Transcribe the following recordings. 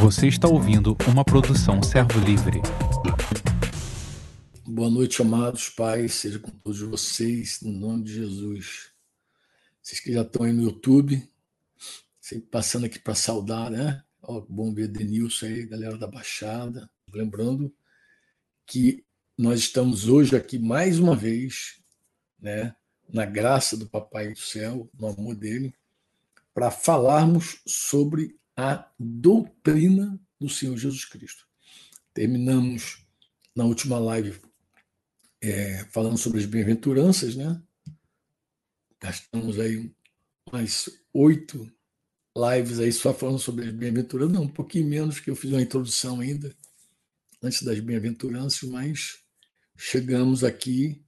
Você está ouvindo uma produção Servo Livre. Boa noite, amados pais, seja com todos vocês, no nome de Jesus. Vocês que já estão aí no YouTube, sempre passando aqui para saudar, né? Ó, bom ver Denilson aí, galera da Baixada. Lembrando que nós estamos hoje aqui mais uma vez, né? Na graça do Papai do Céu, no amor dele, para falarmos sobre a doutrina do Senhor Jesus Cristo. Terminamos na última live é, falando sobre as bem-aventuranças, né? Gastamos aí mais oito lives aí só falando sobre as bem-aventuranças, não, um pouquinho menos, que eu fiz uma introdução ainda antes das bem-aventuranças, mas chegamos aqui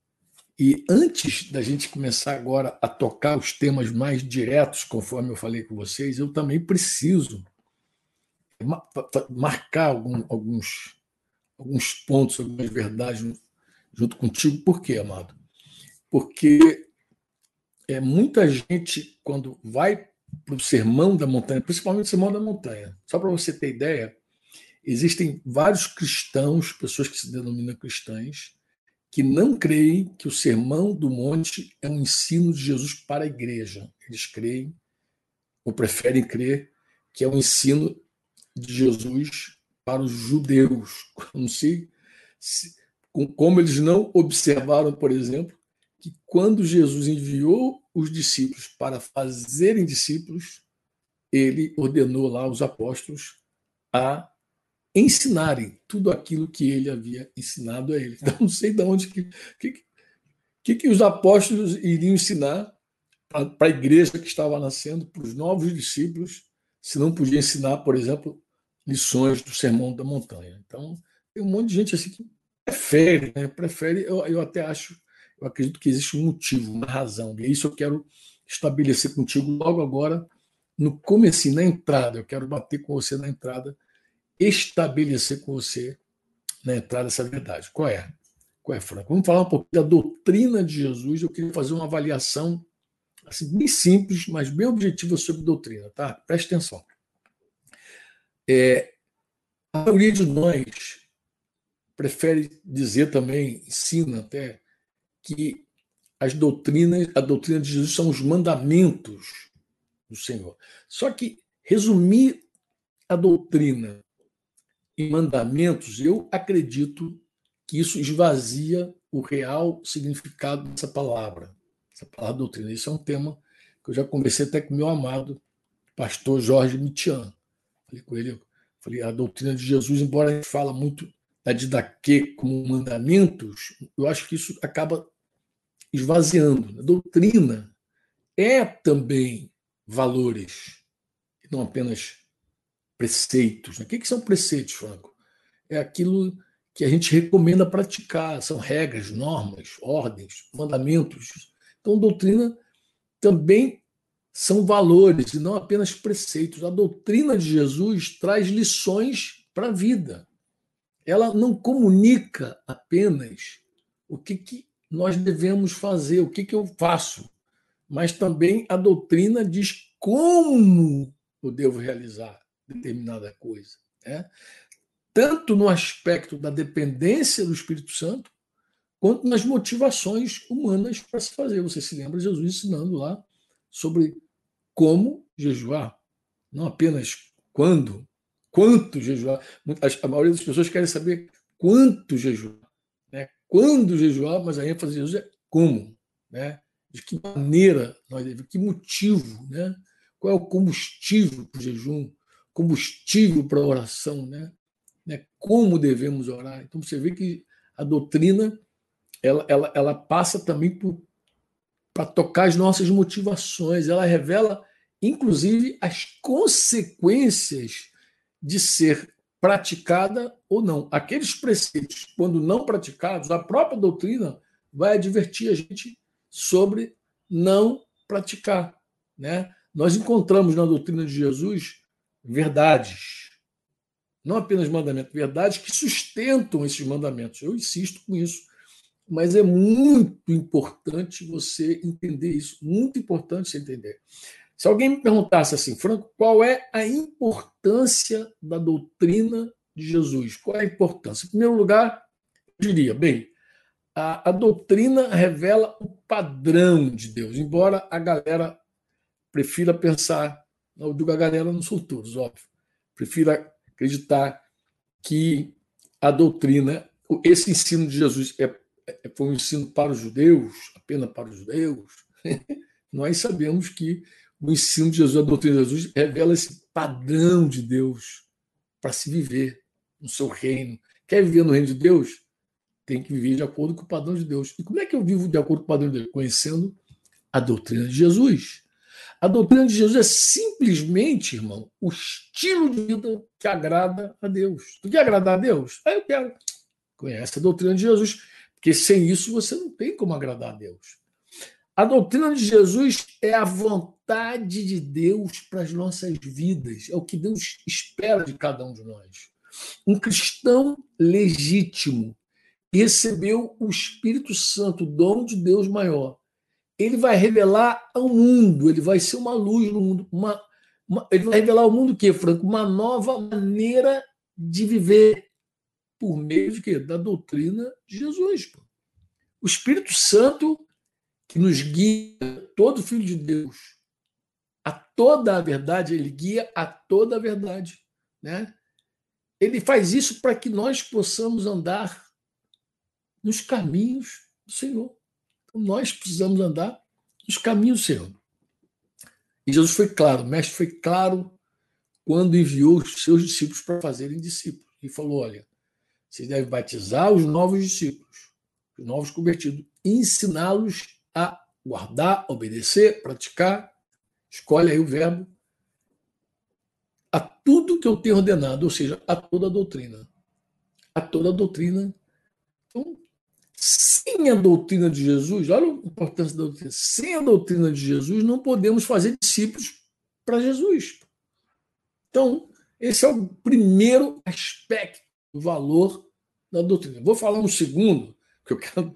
e antes da gente começar agora a tocar os temas mais diretos, conforme eu falei com vocês, eu também preciso marcar algum, alguns, alguns pontos, algumas verdades junto contigo. Por quê, amado? Porque é, muita gente, quando vai para o Sermão da Montanha, principalmente o Sermão da Montanha, só para você ter ideia, existem vários cristãos, pessoas que se denominam cristãs, que não creem que o Sermão do Monte é um ensino de Jesus para a igreja. Eles creem, ou preferem crer, que é um ensino de Jesus para os judeus. Como se, como eles não observaram, por exemplo, que quando Jesus enviou os discípulos para fazerem discípulos, ele ordenou lá os apóstolos a ensinarem tudo aquilo que ele havia ensinado a eles. Então, não sei de onde que, que, que, que os apóstolos iriam ensinar para a igreja que estava nascendo, para os novos discípulos, se não podia ensinar, por exemplo, lições do Sermão da Montanha. Então, tem um monte de gente assim que prefere, né? prefere, eu, eu até acho, eu acredito que existe um motivo, uma razão, e é isso eu quero estabelecer contigo logo agora, no começo, na entrada, eu quero bater com você na entrada, estabelecer com você na entrada essa verdade. Qual é? Qual é, Franco? Vamos falar um pouquinho da doutrina de Jesus. Eu queria fazer uma avaliação assim, bem simples, mas bem objetiva sobre doutrina, tá? Preste atenção. É, a maioria de nós prefere dizer também, ensina até, que as doutrinas, a doutrina de Jesus são os mandamentos do Senhor. Só que resumir a doutrina em mandamentos, eu acredito que isso esvazia o real significado dessa palavra, essa palavra doutrina. Isso é um tema que eu já conversei até com meu amado pastor Jorge Mitian. Falei com ele, falei, a doutrina de Jesus, embora a gente fala muito da didaquê como mandamentos, eu acho que isso acaba esvaziando. A doutrina é também valores, não apenas preceitos. Né? O que são preceitos, Franco? É aquilo que a gente recomenda praticar, são regras, normas, ordens, mandamentos. Então, doutrina também são valores e não apenas preceitos. A doutrina de Jesus traz lições para a vida. Ela não comunica apenas o que, que nós devemos fazer, o que, que eu faço, mas também a doutrina diz como eu devo realizar determinada coisa. Né? Tanto no aspecto da dependência do Espírito Santo, quanto nas motivações humanas para se fazer. Você se lembra Jesus ensinando lá sobre como jejuar, não apenas quando, quanto jejuar. A maioria das pessoas querem saber quanto jejuar, né? quando jejuar, mas a ênfase de Jesus é como, né? de que maneira nós devemos, que motivo, né? qual é o combustível para o jejum, combustível para a oração, né? né? Como devemos orar. Então você vê que a doutrina ela, ela, ela passa também para tocar as nossas motivações. Ela revela, inclusive, as consequências de ser praticada ou não. Aqueles preceitos, quando não praticados, a própria doutrina vai advertir a gente sobre não praticar. Né? Nós encontramos na doutrina de Jesus verdades. Não apenas mandamentos, verdades que sustentam esses mandamentos. Eu insisto com isso. Mas é muito importante você entender isso. Muito importante você entender. Se alguém me perguntasse assim, Franco, qual é a importância da doutrina de Jesus? Qual é a importância? Em primeiro lugar, eu diria, bem, a, a doutrina revela o padrão de Deus, embora a galera prefira pensar, eu digo a galera não são todos, óbvio, prefira acreditar que a doutrina, esse ensino de Jesus é, é, foi um ensino para os judeus, apenas para os judeus. Nós sabemos que o ensino de Jesus, a doutrina de Jesus, revela esse padrão de Deus para se viver no seu reino. Quer viver no reino de Deus? Tem que viver de acordo com o padrão de Deus. E como é que eu vivo de acordo com o padrão de Deus? Conhecendo a doutrina de Jesus. A doutrina de Jesus é simplesmente, irmão, o estilo de vida que agrada a Deus. Tu quer agradar a Deus? Ah, eu quero. Conhece a doutrina de Jesus, porque sem isso você não tem como agradar a Deus. A doutrina de Jesus é a vontade de Deus para as nossas vidas, é o que Deus espera de cada um de nós. Um cristão legítimo recebeu o Espírito Santo, dom de Deus maior, ele vai revelar ao mundo, ele vai ser uma luz no mundo, uma, uma, ele vai revelar ao mundo o quê, Franco? Uma nova maneira de viver por meio de quê? Da doutrina de Jesus. Pô. O Espírito Santo que nos guia, todo filho de Deus, a toda a verdade, ele guia a toda a verdade, né? Ele faz isso para que nós possamos andar nos caminhos do Senhor nós precisamos andar nos caminhos do Senhor. E Jesus foi claro, o mestre foi claro quando enviou os seus discípulos para fazerem discípulos. E falou: olha, você deve batizar os novos discípulos, os novos convertidos, ensiná-los a guardar, obedecer, praticar. Escolhe aí o verbo. A tudo que eu tenho ordenado, ou seja, a toda a doutrina. A toda a doutrina. Então, sem a doutrina de Jesus, olha a importância da doutrina, sem a doutrina de Jesus, não podemos fazer discípulos para Jesus. Então, esse é o primeiro aspecto do valor da doutrina. Vou falar um segundo, que eu quero.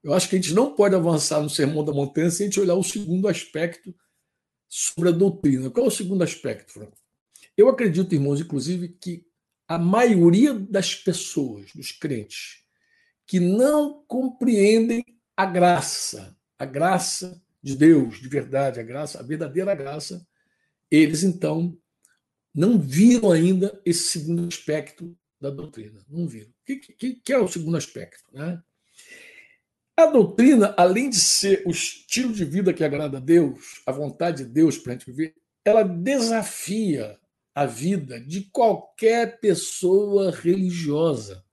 Eu acho que a gente não pode avançar no Sermão da Montanha sem a gente olhar o segundo aspecto sobre a doutrina. Qual é o segundo aspecto, Franco? Eu acredito, irmãos, inclusive, que a maioria das pessoas, dos crentes, que não compreendem a graça, a graça de Deus, de verdade, a graça, a verdadeira graça, eles então não viram ainda esse segundo aspecto da doutrina. Não viram. O que, que, que é o segundo aspecto? Né? A doutrina, além de ser o estilo de vida que agrada a Deus, a vontade de Deus para a gente viver, ela desafia a vida de qualquer pessoa religiosa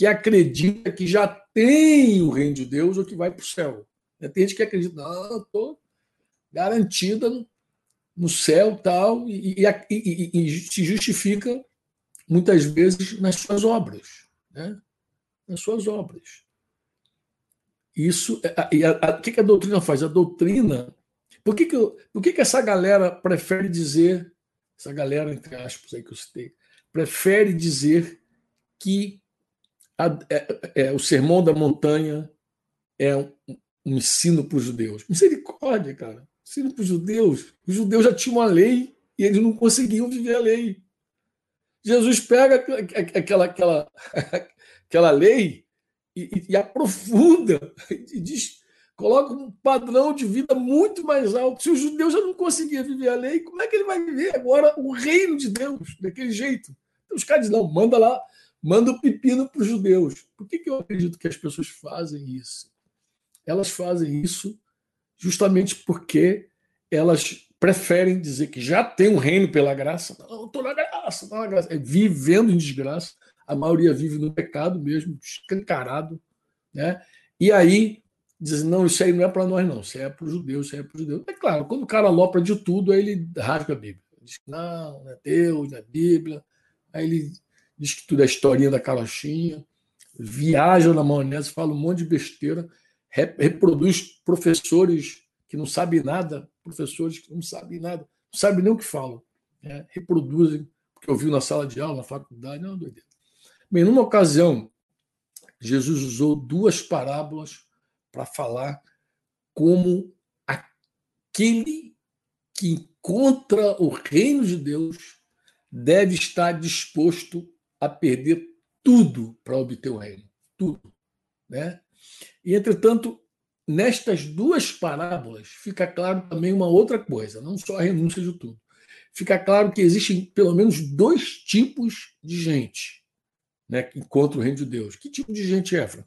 que acredita que já tem o reino de Deus ou que vai para o céu. Tem gente que acredita, não, estou garantida no céu tal, e, e, e, e, se justifica muitas vezes nas suas obras. Né? Nas suas obras. Isso, e a, a, o que a doutrina faz? A doutrina. Por que, que, por que, que essa galera prefere dizer, essa galera, entre aspas, aí que eu citei, prefere dizer que a, é, é, o sermão da montanha é um, um ensino para os judeus. Misericórdia, cara. Ensino para os judeus. Os judeus já tinham uma lei e eles não conseguiam viver a lei. Jesus pega aquela, aquela, aquela lei e, e aprofunda e diz, coloca um padrão de vida muito mais alto. Se o judeu já não conseguia viver a lei, como é que ele vai viver agora o reino de Deus daquele jeito? Então, os caras dizem, não, manda lá manda o pepino para os judeus. Por que, que eu acredito que as pessoas fazem isso? Elas fazem isso justamente porque elas preferem dizer que já tem um reino pela graça. Não, estou na graça, estou na graça. É vivendo em desgraça. A maioria vive no pecado mesmo, escancarado. Né? E aí dizem, não, isso aí não é para nós, não. Isso é para os judeus, isso aí é para os judeus. É claro, quando o cara lopra de tudo, aí ele rasga a Bíblia. Diz não, não é Deus, não é Bíblia. Aí ele diz que tudo é historinha da carochinha, viaja na maionese, fala um monte de besteira, reproduz professores que não sabem nada, professores que não sabem nada, não sabem nem o que falam, né? reproduzem, porque ouviu na sala de aula, na faculdade, não, doideira. Bem, numa ocasião, Jesus usou duas parábolas para falar como aquele que encontra o reino de Deus deve estar disposto a perder tudo para obter o reino. Tudo. Né? E, entretanto, nestas duas parábolas fica claro também uma outra coisa, não só a renúncia de tudo. Fica claro que existem pelo menos dois tipos de gente né, que encontra o reino de Deus. Que tipo de gente, Efra?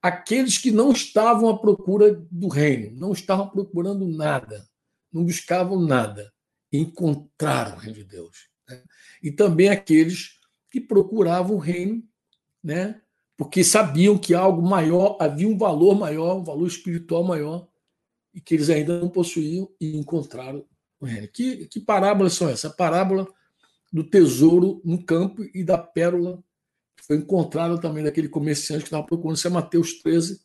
Aqueles que não estavam à procura do reino, não estavam procurando nada, não buscavam nada, encontraram o reino de Deus. Né? E também aqueles que procuravam o reino, né? porque sabiam que algo maior, havia um valor maior, um valor espiritual maior, e que eles ainda não possuíam e encontraram o reino. Que, que parábolas são essas? A parábola do tesouro no campo e da pérola que foi encontrada também daquele comerciante que estava procurando. Isso é Mateus 13,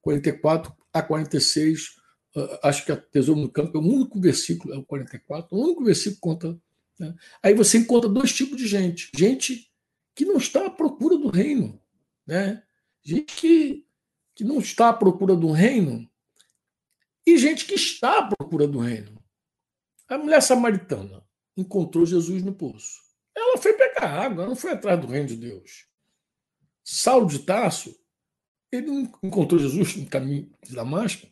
44 a 46. Uh, acho que a Tesouro no Campo é o único versículo, é o 44, o único versículo que conta. Né? Aí você encontra dois tipos de gente. Gente que não está à procura do reino né? Gente que, que não está à procura do reino e gente que está à procura do reino. A mulher samaritana encontrou Jesus no poço. Ela foi pegar água, não foi atrás do reino de Deus. Saulo de Tarso, ele encontrou Jesus no caminho de Damasco.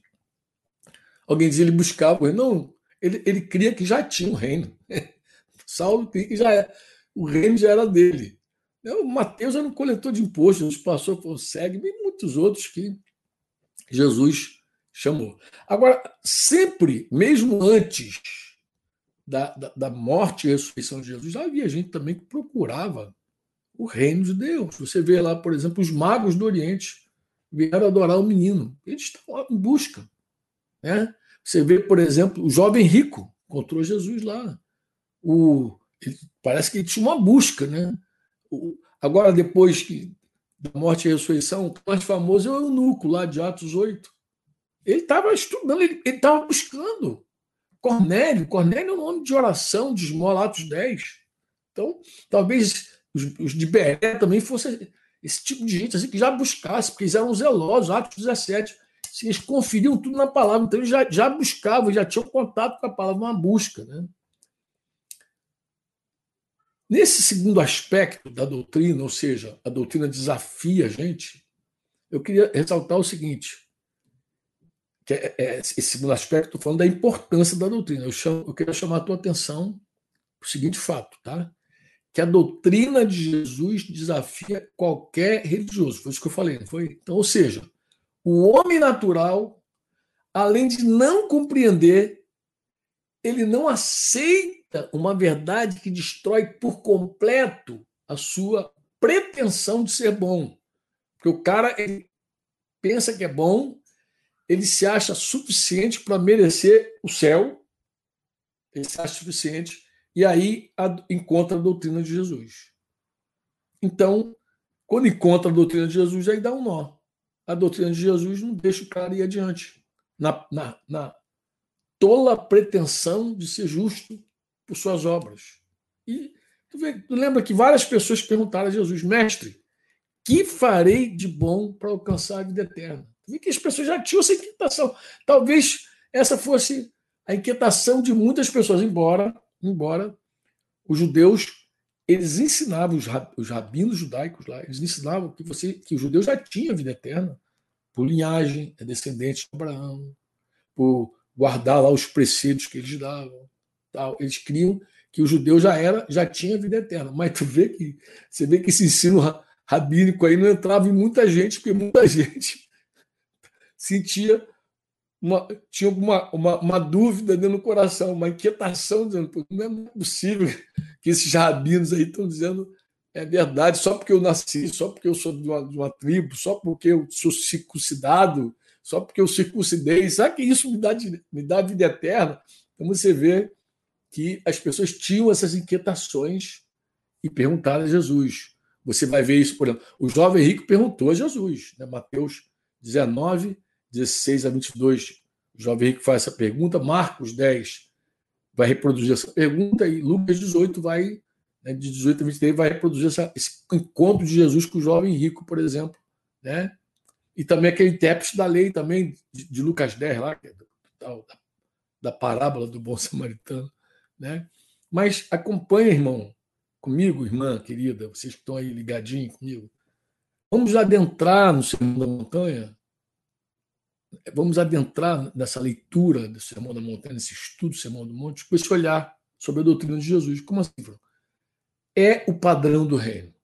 Alguém dizia ele buscava o reino. Não, ele, ele cria que já tinha o um reino. Saulo cria que já é, o reino já era dele. O Mateus era um coletor de impostos, passou por segue, e muitos outros que Jesus chamou. Agora, sempre, mesmo antes da, da, da, morte e ressurreição de Jesus, havia gente também que procurava o reino de Deus. Você vê lá, por exemplo, os magos do Oriente vieram adorar o menino. Eles estavam em busca. Né? Você vê, por exemplo, o jovem rico encontrou Jesus lá. O, ele, parece que ele tinha uma busca, né? Agora, depois que, da morte e ressurreição, o mais famoso é o eunuco, lá de Atos 8. Ele estava estudando, ele estava buscando. Cornélio, Cornélio é um nome de oração, de esmola, Atos 10. Então, talvez os, os de Beré também fossem esse tipo de gente assim, que já buscasse, porque eles eram zelosos, Atos 17. Assim, eles conferiam tudo na palavra, então eles já, já buscavam, já tinham contato com a palavra, uma busca. Né? Nesse segundo aspecto da doutrina, ou seja, a doutrina desafia a gente, eu queria ressaltar o seguinte: que é, é, esse segundo aspecto, falando da importância da doutrina. Eu, chamo, eu queria chamar a tua atenção para o seguinte fato, tá? Que a doutrina de Jesus desafia qualquer religioso. Foi isso que eu falei, não foi? Então, ou seja, o homem natural, além de não compreender, ele não aceita uma verdade que destrói por completo a sua pretensão de ser bom. Porque o cara pensa que é bom, ele se acha suficiente para merecer o céu, ele se acha suficiente, e aí encontra a doutrina de Jesus. Então, quando encontra a doutrina de Jesus, aí dá um nó. A doutrina de Jesus não deixa o cara ir adiante. Na, na, na tola pretensão de ser justo por suas obras. E tu, vê, tu lembra que várias pessoas perguntaram a Jesus, mestre, que farei de bom para alcançar a vida eterna? Tu vê que as pessoas já tinham essa inquietação. Talvez essa fosse a inquietação de muitas pessoas, embora, embora os judeus eles ensinavam os rabinos judaicos lá, eles ensinavam que você que o judeu já tinha vida eterna por linhagem, é descendente de Abraão, por guardar lá os preceitos que eles davam, Tal. Eles criam que o judeu já era, já tinha vida eterna. Mas tu vê que você vê que esse ensino rabínico aí não entrava em muita gente, porque muita gente sentia uma, tinha uma, uma, uma, dúvida dentro do coração, uma inquietação, dizendo, não é possível que esses rabinos aí estão dizendo é verdade, só porque eu nasci, só porque eu sou de uma, de uma tribo, só porque eu sou circuncidado, só porque eu circuncidei, sabe que isso me dá, me dá vida eterna? Então você vê que as pessoas tinham essas inquietações e perguntaram a Jesus. Você vai ver isso, por exemplo, o jovem rico perguntou a Jesus, né? Mateus 19, 16 a 22. O jovem rico faz essa pergunta, Marcos 10 vai reproduzir essa pergunta e Lucas 18 vai, né, de 18 a 23, vai reproduzir essa, esse encontro de Jesus com o jovem rico, por exemplo. Né? E também aquele intérprete da lei também, de, de Lucas 10 lá, é da da parábola do bom samaritano, né? Mas acompanha, irmão, comigo, irmã querida, vocês que estão aí ligadinhos comigo. Vamos adentrar no Sermão da Montanha, vamos adentrar nessa leitura do Sermão da Montanha, nesse estudo do Sermão do Monte, com esse olhar sobre a doutrina de Jesus. Como assim, Bruno? É o padrão do reino.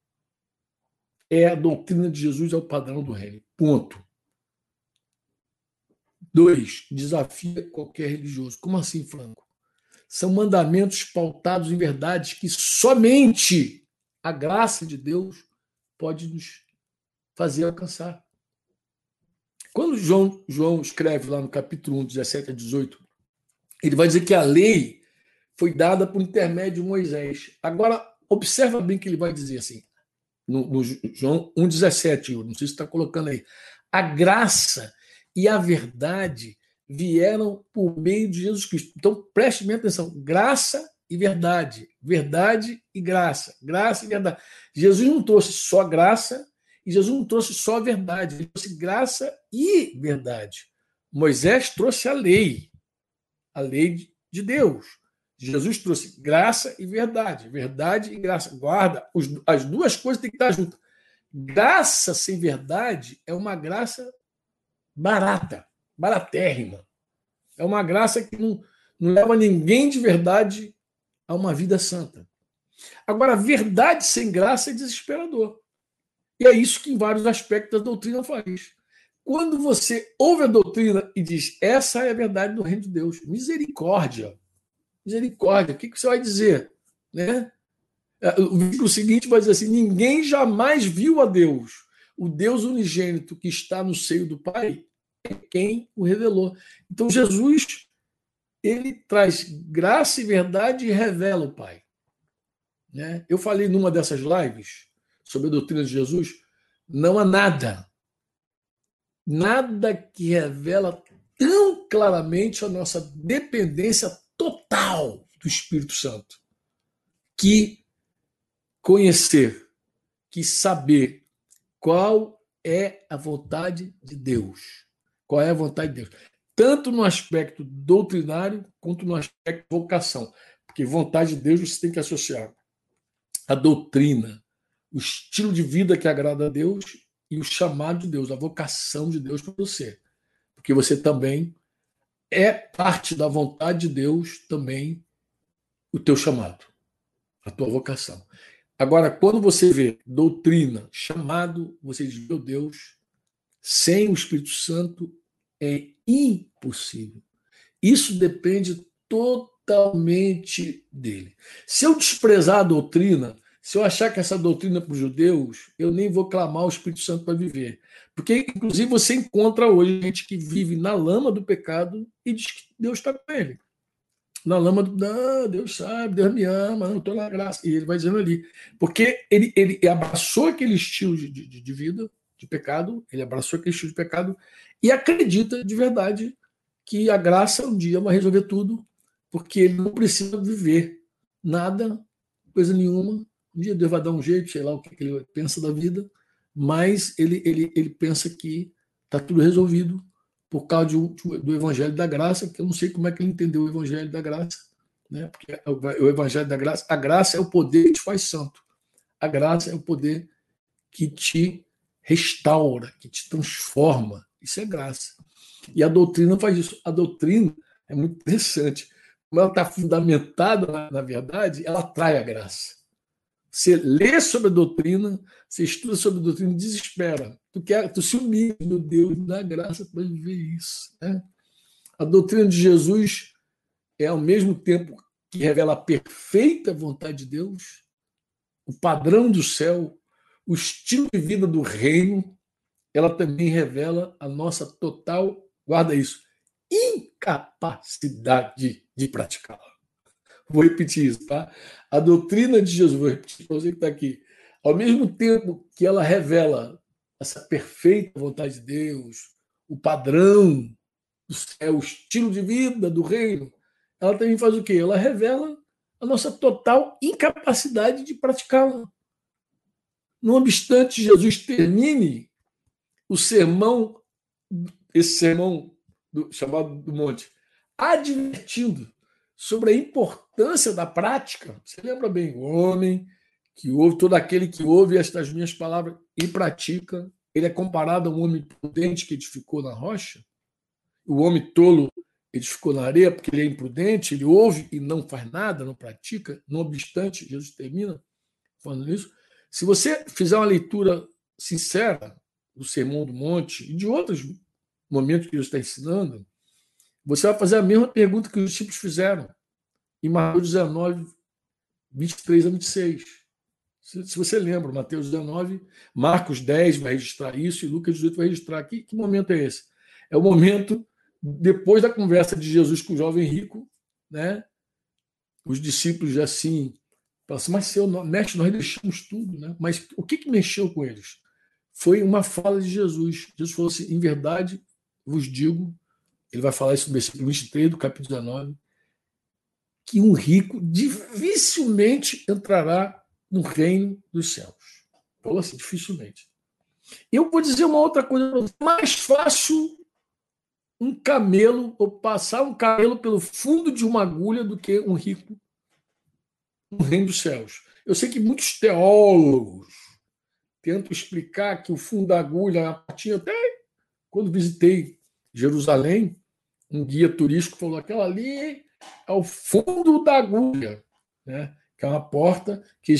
É a doutrina de Jesus, é o padrão do reino. Ponto. Dois, desafia qualquer religioso. Como assim, Franco? São mandamentos pautados em verdades que somente a graça de Deus pode nos fazer alcançar. Quando João, João escreve lá no capítulo 1, 17 a 18, ele vai dizer que a lei foi dada por intermédio de Moisés. Agora, observa bem que ele vai dizer assim, no, no João 1,17, não sei se está colocando aí. A graça e a verdade vieram por meio de Jesus Cristo. Então, preste bem atenção: graça e verdade. Verdade e graça. Graça e verdade. Jesus não trouxe só graça e Jesus não trouxe só verdade. Ele trouxe graça e verdade. Moisés trouxe a lei, a lei de Deus. Jesus trouxe graça e verdade. Verdade e graça. Guarda, as duas coisas têm que estar juntas. Graça sem verdade é uma graça barata, baratérrima. É uma graça que não, não leva ninguém de verdade a uma vida santa. Agora, verdade sem graça é desesperador. E é isso que, em vários aspectos, a doutrina faz. Quando você ouve a doutrina e diz, essa é a verdade do reino de Deus, misericórdia. Misericórdia, o que você vai dizer? Né? É, o seguinte vai dizer assim: ninguém jamais viu a Deus. O Deus unigênito que está no seio do Pai quem o revelou. Então Jesus ele traz graça e verdade e revela o Pai. Né? Eu falei numa dessas lives sobre a doutrina de Jesus, não há nada, nada que revela tão claramente a nossa dependência total do Espírito Santo que conhecer, que saber qual é a vontade de Deus. Qual é a vontade de Deus? Tanto no aspecto doutrinário quanto no aspecto vocação. Porque vontade de Deus você tem que associar a doutrina, o estilo de vida que agrada a Deus e o chamado de Deus, a vocação de Deus para você. Porque você também é parte da vontade de Deus também o teu chamado, a tua vocação. Agora, quando você vê doutrina, chamado, você diz, meu Deus, sem o Espírito Santo é impossível. Isso depende totalmente dele. Se eu desprezar a doutrina, se eu achar que essa doutrina é para os judeus, eu nem vou clamar o Espírito Santo para viver. Porque, inclusive, você encontra hoje gente que vive na lama do pecado e diz que Deus está com ele. Na lama do. Não, Deus sabe, Deus me ama, não estou na graça. E ele vai dizendo ali. Porque ele, ele abraçou aquele estilo de, de, de vida, de pecado, ele abraçou aquele estilo de pecado e acredita de verdade que a graça um dia vai resolver tudo, porque ele não precisa viver nada, coisa nenhuma. Um dia Deus vai dar um jeito, sei lá o que ele pensa da vida mas ele, ele, ele pensa que está tudo resolvido por causa de, do Evangelho da Graça, que eu não sei como é que ele entendeu o Evangelho da Graça, né? porque o Evangelho da Graça, a graça é o poder que te faz santo, a graça é o poder que te restaura, que te transforma, isso é graça. E a doutrina faz isso. A doutrina é muito interessante. Como ela está fundamentada na, verdade, ela atrai a graça. Você lê sobre a doutrina, você estuda sobre a doutrina e desespera. Tu, quer, tu se humilha, meu Deus, me dá graça para viver isso. Né? A doutrina de Jesus é, ao mesmo tempo que revela a perfeita vontade de Deus, o padrão do céu, o estilo de vida do reino, ela também revela a nossa total, guarda isso, incapacidade de praticá-la. Vou repetir isso, tá? A doutrina de Jesus, vou repetir para você que está aqui, ao mesmo tempo que ela revela essa perfeita vontade de Deus, o padrão céu, o estilo de vida do reino, ela também faz o quê? Ela revela a nossa total incapacidade de praticá-la. Não obstante Jesus termine o sermão, esse sermão do, chamado do monte, advertindo sobre a importância da prática. Você lembra bem, o homem que ouve, todo aquele que ouve estas minhas palavras e pratica, ele é comparado a um homem prudente que edificou na rocha? O homem tolo edificou na areia porque ele é imprudente, ele ouve e não faz nada, não pratica, não obstante, Jesus termina falando isso. Se você fizer uma leitura sincera do Sermão do Monte e de outros momentos que Jesus está ensinando, você vai fazer a mesma pergunta que os discípulos fizeram em Mateus 19, 23 a 26. Se você lembra, Mateus 19, Marcos 10 vai registrar isso e Lucas 18 vai registrar. Que, que momento é esse? É o momento depois da conversa de Jesus com o jovem rico, né? Os discípulos assim, falam assim, mas seu mestre, nós deixamos tudo, né? Mas o que, que mexeu com eles? Foi uma fala de Jesus. Jesus falou assim: em verdade vos digo, ele vai falar isso no versículo 23 do capítulo 19, que um rico dificilmente entrará no reino dos céus. Falou assim, dificilmente. Eu vou dizer uma outra coisa mais fácil um camelo, ou passar um camelo pelo fundo de uma agulha do que um rico no reino dos céus. Eu sei que muitos teólogos tentam explicar que o fundo da agulha, tinha até quando visitei Jerusalém, um guia turístico falou: aquela ali é o fundo da agulha, né? que é uma porta que,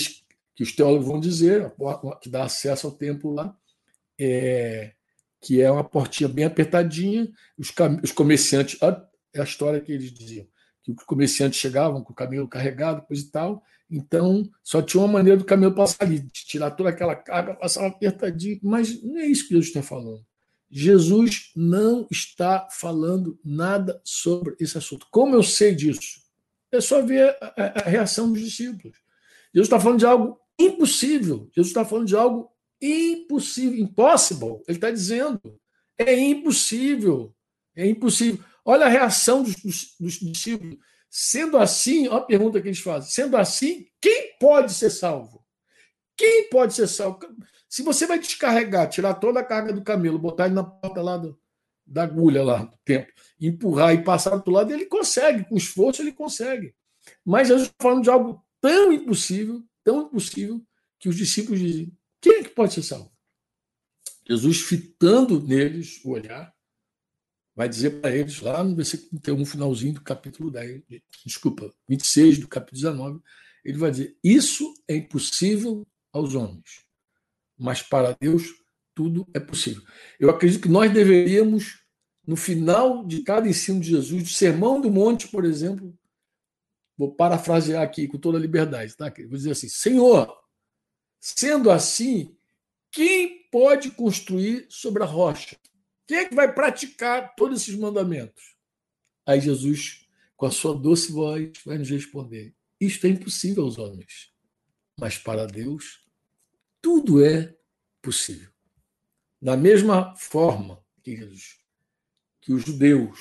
que os teólogos vão dizer, a porta que dá acesso ao templo lá, é, que é uma portinha bem apertadinha, os, os comerciantes, é a história que eles diziam, que os comerciantes chegavam com o camelo carregado, coisa e tal, então só tinha uma maneira do camelo passar ali, tirar toda aquela carga, passar apertadinho, mas não é isso que Jesus está falando. Jesus não está falando nada sobre esse assunto. Como eu sei disso? É só ver a, a, a reação dos discípulos. Jesus está falando de algo impossível. Jesus está falando de algo impossível, impossible. Ele está dizendo, é impossível, é impossível. Olha a reação dos, discípulos. Sendo assim, olha a pergunta que eles fazem. Sendo assim, quem pode ser salvo? Quem pode ser salvo? Se você vai descarregar, tirar toda a carga do camelo, botar ele na porta lá do, da agulha lá do tempo, empurrar e passar do outro lado, ele consegue, com esforço ele consegue. Mas Jesus está falando de algo tão impossível, tão impossível, que os discípulos dizem: quem é que pode ser salvo? Jesus, fitando neles o olhar, vai dizer para eles, lá no versículo 31, finalzinho do capítulo 10, desculpa, 26 do capítulo 19, ele vai dizer: Isso é impossível aos homens, mas para Deus tudo é possível. Eu acredito que nós deveríamos, no final de cada ensino de Jesus, do Sermão do Monte, por exemplo, vou parafrasear aqui com toda a liberdade, tá? Vou dizer assim: Senhor, Sendo assim, quem pode construir sobre a rocha? Quem é que vai praticar todos esses mandamentos? Aí Jesus, com a sua doce voz, vai nos responder: Isto é impossível aos homens, mas para Deus tudo é possível. Da mesma forma, queridos, que os judeus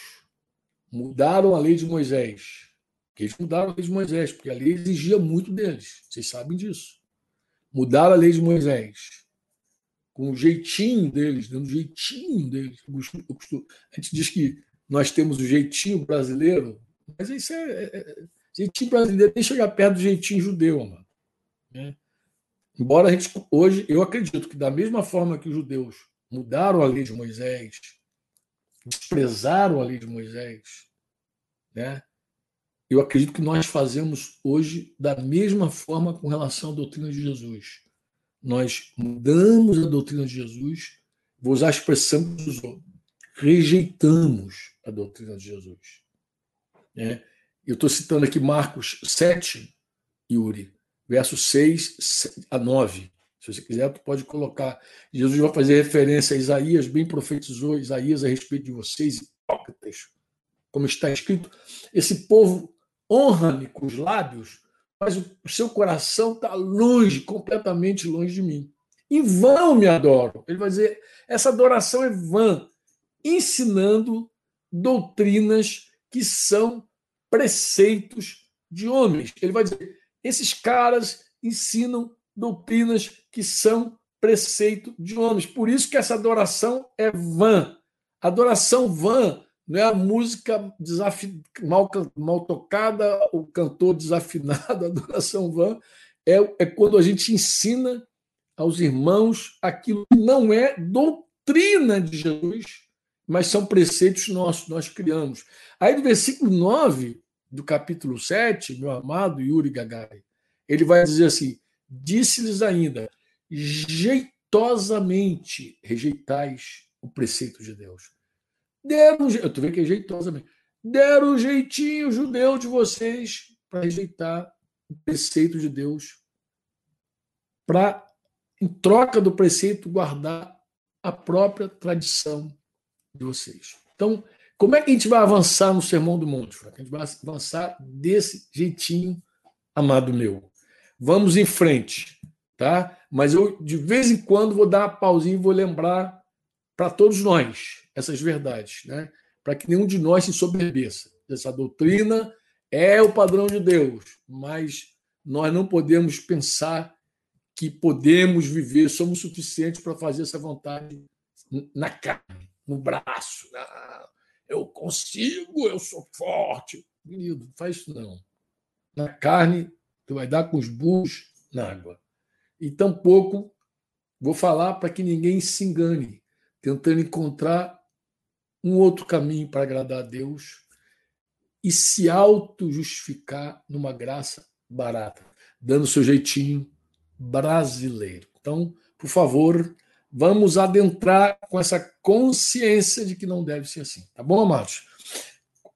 mudaram a lei de Moisés, que eles mudaram a lei de Moisés, porque a lei exigia muito deles, vocês sabem disso mudaram a lei de Moisés, com o jeitinho deles, dando o jeitinho deles. A gente diz que nós temos o jeitinho brasileiro, mas isso é, é, é jeitinho brasileiro nem chegar perto do jeitinho judeu, mano. Né? Embora a gente hoje, eu acredito que da mesma forma que os judeus mudaram a lei de Moisés, desprezaram a lei de Moisés, né? Eu acredito que nós fazemos hoje da mesma forma com relação à doutrina de Jesus. Nós mudamos a doutrina de Jesus, vou usar a expressão que usou, rejeitamos a doutrina de Jesus. É, eu estou citando aqui Marcos 7, Yuri, versos 6 a 9. Se você quiser, tu pode colocar. Jesus vai fazer referência a Isaías, bem profetizou Isaías a respeito de vocês, hipócritas. Como está escrito, esse povo honra-me com os lábios, mas o seu coração está longe, completamente longe de mim. Em vão me adoram. Ele vai dizer: essa adoração é vã, ensinando doutrinas que são preceitos de homens. Ele vai dizer: esses caras ensinam doutrinas que são preceito de homens. Por isso que essa adoração é vã. Adoração vã não é a música desafi... mal, mal tocada, o cantor desafinado, a adoração vã, é, é quando a gente ensina aos irmãos aquilo que não é doutrina de Jesus, mas são preceitos nossos, nós criamos. Aí no versículo 9 do capítulo 7, meu amado Yuri Gagari, ele vai dizer assim: disse-lhes ainda, jeitosamente rejeitais o preceito de Deus. Deram, eu estou vendo que é jeitosamente. Deram jeitinho judeu de vocês para rejeitar o preceito de Deus, para, em troca do preceito, guardar a própria tradição de vocês. Então, como é que a gente vai avançar no Sermão do Monte? A gente vai avançar desse jeitinho, amado meu. Vamos em frente, tá? Mas eu, de vez em quando, vou dar uma pausinha e vou lembrar para todos nós essas verdades, né? Para que nenhum de nós se soberbeça. Essa doutrina é o padrão de Deus, mas nós não podemos pensar que podemos viver, somos suficientes para fazer essa vontade na carne, no braço. Ah, eu consigo, eu sou forte. Querido, faz isso não. Na carne, tu vai dar com os burros na água. E tampouco vou falar para que ninguém se engane, tentando encontrar um outro caminho para agradar a Deus e se auto-justificar numa graça barata, dando seu jeitinho brasileiro. Então, por favor, vamos adentrar com essa consciência de que não deve ser assim. Tá bom, amados?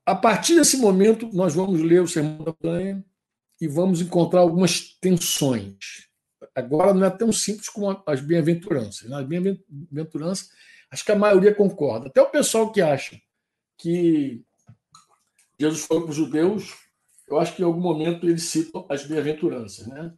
A partir desse momento, nós vamos ler o Sermão da Montanha e vamos encontrar algumas tensões. Agora não é tão simples como as bem-aventuranças. Né? As bem-aventuranças, acho que a maioria concorda. Até o pessoal que acha que Jesus foi para os judeus, eu acho que em algum momento eles citam as bem-aventuranças. Né?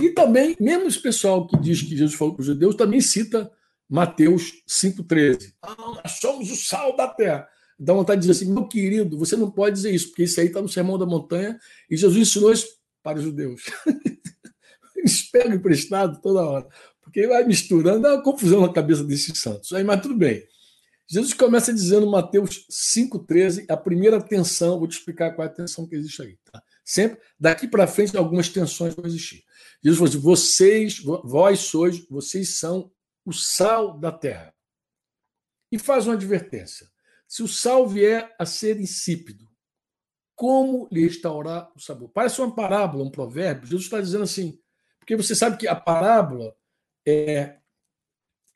E também, mesmo esse pessoal que diz que Jesus falou para os judeus, também cita Mateus 5,13. Ah, nós somos o sal da terra. Dá vontade de dizer assim, meu querido, você não pode dizer isso, porque isso aí está no Sermão da Montanha e Jesus ensinou isso para os judeus. Eles pegam emprestado toda hora, porque vai misturando, dá uma confusão na cabeça desses santos. Aí, mas tudo bem. Jesus começa dizendo Mateus 5,13, a primeira tensão, vou te explicar qual é a tensão que existe aí. Tá? Sempre, daqui para frente, algumas tensões vão existir. Jesus falou assim: vocês, vós sois, vocês são o sal da terra. E faz uma advertência. Se o sal vier a ser insípido, como lhe restaurar o sabor? Parece uma parábola, um provérbio. Jesus está dizendo assim, porque você sabe que a parábola é,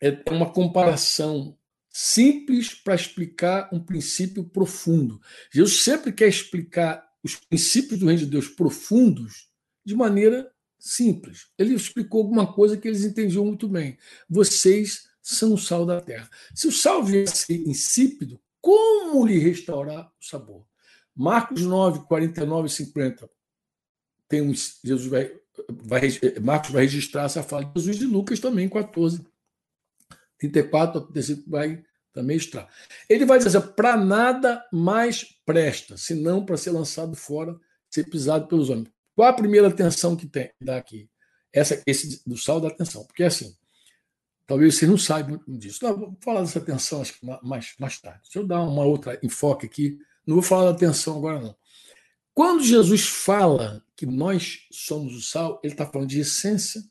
é uma comparação simples para explicar um princípio profundo. Jesus sempre quer explicar os princípios do reino de Deus profundos de maneira simples. Ele explicou alguma coisa que eles entendiam muito bem. Vocês são o sal da terra. Se o sal viesse insípido, como lhe restaurar o sabor? Marcos 9, 49 e 50. Tem um, Jesus vai, vai, Marcos vai registrar essa fala de Jesus e Lucas também, 14. 34 a 35 vai também estar. Ele vai dizer para nada mais presta, senão para ser lançado fora, ser pisado pelos homens. Qual a primeira atenção que tem dá aqui? Essa, esse do sal da atenção. Porque assim, talvez você não saiba disso. Não, vou falar dessa atenção mais, mais tarde. Deixa eu dar uma outra enfoque aqui. Não vou falar da atenção agora, não. Quando Jesus fala que nós somos o sal, ele está falando de essência.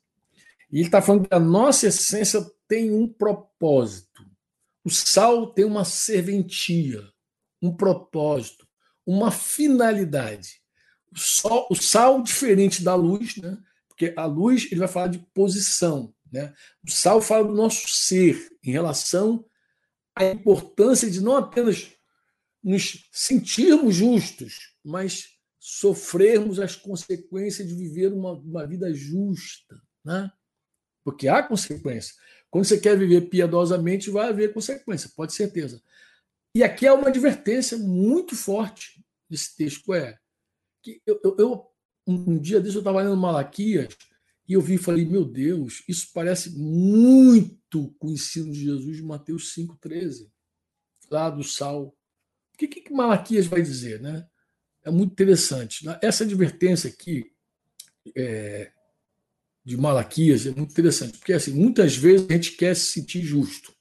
E ele está falando que a nossa essência tem um propósito. O sal tem uma serventia, um propósito, uma finalidade. O, o sal, diferente da luz, né? porque a luz ele vai falar de posição. Né? O sal fala do nosso ser em relação à importância de não apenas nos sentirmos justos, mas sofrermos as consequências de viver uma, uma vida justa. Né? Porque há consequência. Quando você quer viver piedosamente, vai haver consequência, pode certeza. E aqui é uma advertência muito forte desse texto. É, que eu, eu, um dia desse eu estava lendo Malaquias e eu vi e falei, meu Deus, isso parece muito com o ensino de Jesus de Mateus 5,13, lá do sal. O que, que Malaquias vai dizer? Né? É muito interessante. Né? Essa advertência aqui é, de Malaquias é muito interessante, porque assim, muitas vezes a gente quer se sentir justo,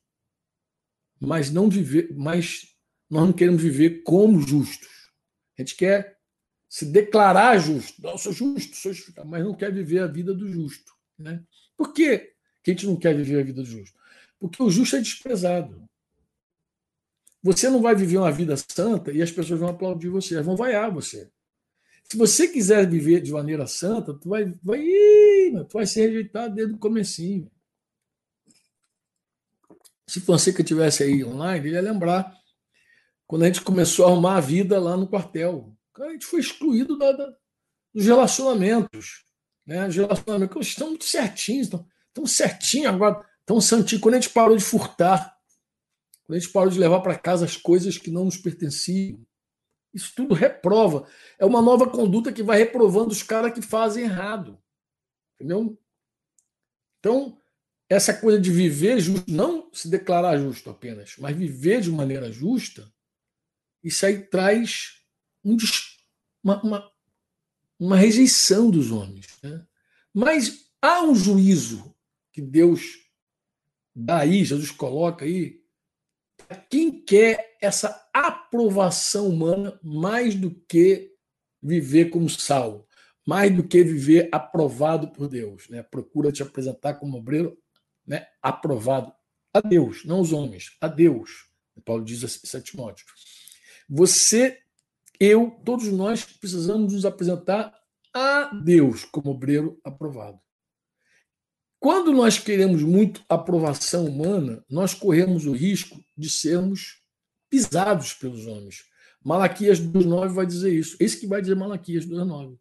mas não viver, mas nós não queremos viver como justos. A gente quer se declarar justo. Não, sou justo, sou justo, mas não quer viver a vida do justo. Né? Por que a gente não quer viver a vida do justo? Porque o justo é desprezado. Você não vai viver uma vida santa e as pessoas vão aplaudir você, vão vaiar você. Se você quiser viver de maneira santa, tu vai, vai, tu vai ser rejeitado desde o comecinho. Se Fonseca tivesse aí online, ele ia lembrar quando a gente começou a arrumar a vida lá no quartel. A gente foi excluído da, da, dos relacionamentos. Né? Os relacionamentos estão muito certinhos, estão certinhos agora, estão santinhos. Quando a gente parou de furtar, quando a gente parou de levar para casa as coisas que não nos pertenciam, isso tudo reprova. É uma nova conduta que vai reprovando os caras que fazem errado. Entendeu? Então, essa coisa de viver justo, não se declarar justo apenas, mas viver de maneira justa, isso aí traz um, uma, uma, uma, rejeição dos homens. Né? Mas há um juízo que Deus dá aí, Jesus coloca aí, quem quer essa aprovação humana mais do que viver como sal, mais do que viver aprovado por Deus. Né? Procura te apresentar como obreiro né? aprovado a Deus, não os homens, a Deus. Paulo diz a Timóteo. Você, eu, todos nós precisamos nos apresentar a Deus como obreiro aprovado. Quando nós queremos muito aprovação humana, nós corremos o risco de sermos pisados pelos homens. Malaquias 2,9 vai dizer isso. Esse que vai dizer Malaquias 2,9.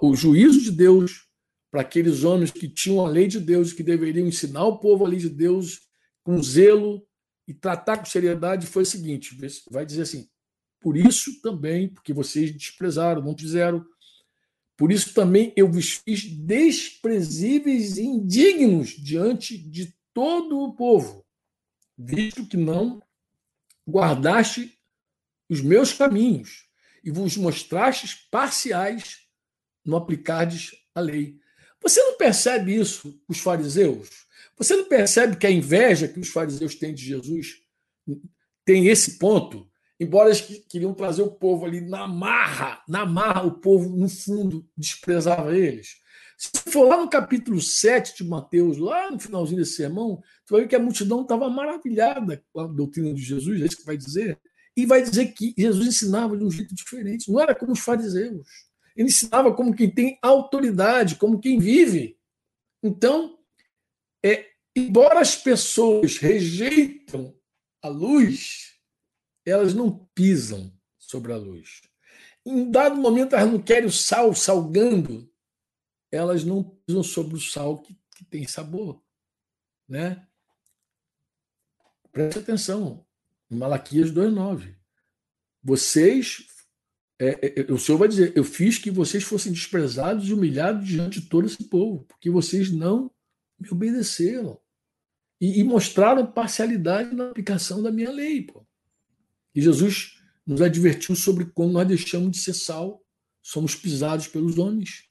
O juízo de Deus para aqueles homens que tinham a lei de Deus que deveriam ensinar o povo a lei de Deus com zelo e tratar com seriedade foi o seguinte: vai dizer assim, por isso também, porque vocês desprezaram, não fizeram por isso também eu vos fiz desprezíveis e indignos diante de todo o povo, visto que não guardaste os meus caminhos e vos mostrastes parciais no aplicardes a lei. Você não percebe isso, os fariseus? Você não percebe que a inveja que os fariseus têm de Jesus tem esse ponto? Embora eles queriam trazer o povo ali na marra, na marra, o povo, no fundo, desprezava eles. Se for lá no capítulo 7 de Mateus, lá no finalzinho desse sermão, tu vai ver que a multidão estava maravilhada com a doutrina de Jesus, é isso que vai dizer. E vai dizer que Jesus ensinava de um jeito diferente, não era como os fariseus. Ele ensinava como quem tem autoridade, como quem vive. Então, é, embora as pessoas rejeitam a luz, elas não pisam sobre a luz. Em dado momento, elas não querem o sal salgando, elas não pisam sobre o sal que, que tem sabor. Né? Preste atenção, em Malaquias 2,9. Vocês, é, é, é, o Senhor vai dizer, eu fiz que vocês fossem desprezados e humilhados diante de todo esse povo, porque vocês não me obedeceram. E, e mostraram parcialidade na aplicação da minha lei. Pô. E Jesus nos advertiu sobre quando nós deixamos de ser sal, somos pisados pelos homens.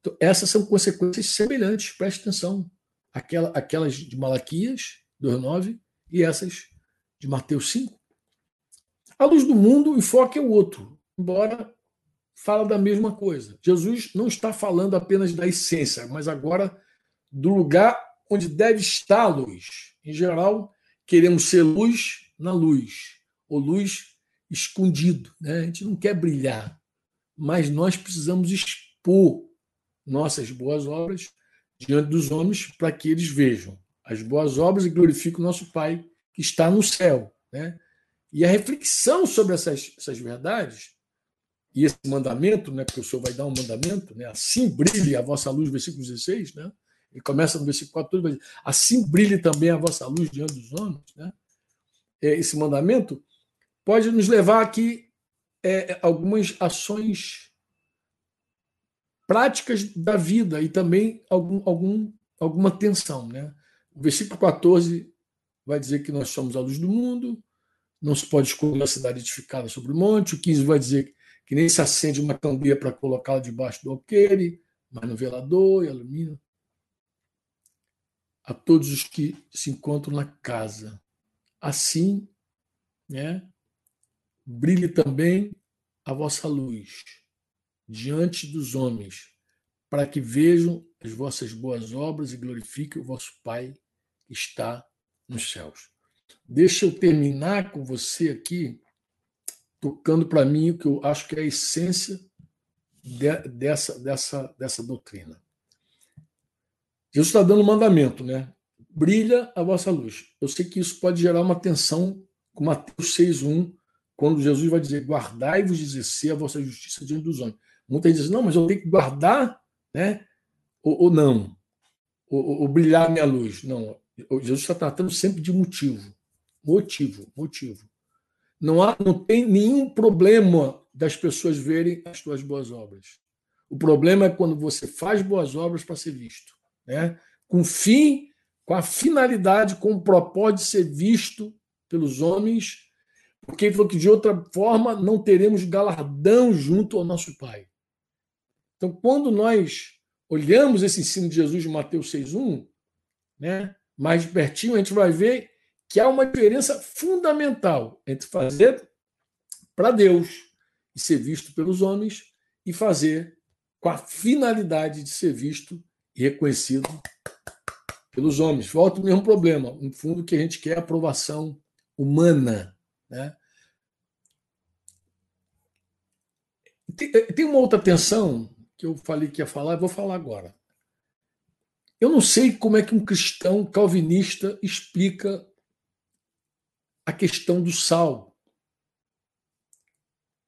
Então, essas são consequências semelhantes, preste atenção. Aquela, aquelas de Malaquias 2,9 e essas de Mateus 5. A luz do mundo, o enfoque é o outro, embora fala da mesma coisa. Jesus não está falando apenas da essência, mas agora do lugar onde deve estar a luz. Em geral, queremos ser luz na luz ou luz escondido. Né? A gente não quer brilhar, mas nós precisamos expor nossas boas obras diante dos homens para que eles vejam as boas obras e glorifiquem o nosso Pai que está no céu. Né? E a reflexão sobre essas, essas verdades e esse mandamento, né, porque o Senhor vai dar um mandamento, né, assim brilhe a vossa luz, versículo 16, né, ele começa no versículo 14, assim brilhe também a vossa luz diante dos homens, né, é, esse mandamento pode nos levar aqui é, algumas ações práticas da vida e também algum, algum, alguma tensão. Né? O versículo 14 vai dizer que nós somos a luz do mundo, não se pode escolher uma cidade edificada sobre o monte. O 15 vai dizer que nem se acende uma candeia para colocá-la debaixo do alqueire, mas no velador e alumínio. A todos os que se encontram na casa. Assim né? Brilhe também a vossa luz diante dos homens, para que vejam as vossas boas obras e glorifiquem o vosso Pai que está nos céus. Deixa eu terminar com você aqui, tocando para mim o que eu acho que é a essência de, dessa, dessa, dessa doutrina. Jesus está dando um mandamento, né? Brilha a vossa luz. Eu sei que isso pode gerar uma tensão com Mateus 6,1, quando Jesus vai dizer: Guardai-vos de exercer a vossa justiça diante dos homens. Muitas dizem, não, mas eu tenho que guardar, né? Ou, ou não, ou, ou, ou brilhar minha luz. Não, Jesus está tratando sempre de motivo. Motivo, motivo. Não, há, não tem nenhum problema das pessoas verem as tuas boas obras. O problema é quando você faz boas obras para ser visto, né? com fim, com a finalidade, com o propósito de ser visto pelos homens, porque ele falou que de outra forma não teremos galardão junto ao nosso Pai. Então, quando nós olhamos esse ensino de Jesus de Mateus 6,1, né, mais de pertinho, a gente vai ver que há uma diferença fundamental entre fazer para Deus e ser visto pelos homens e fazer com a finalidade de ser visto e reconhecido pelos homens. Volta o mesmo problema. No fundo, que a gente quer aprovação humana. Né? Tem, tem uma outra tensão que eu falei que ia falar, vou falar agora. Eu não sei como é que um cristão calvinista explica a questão do sal.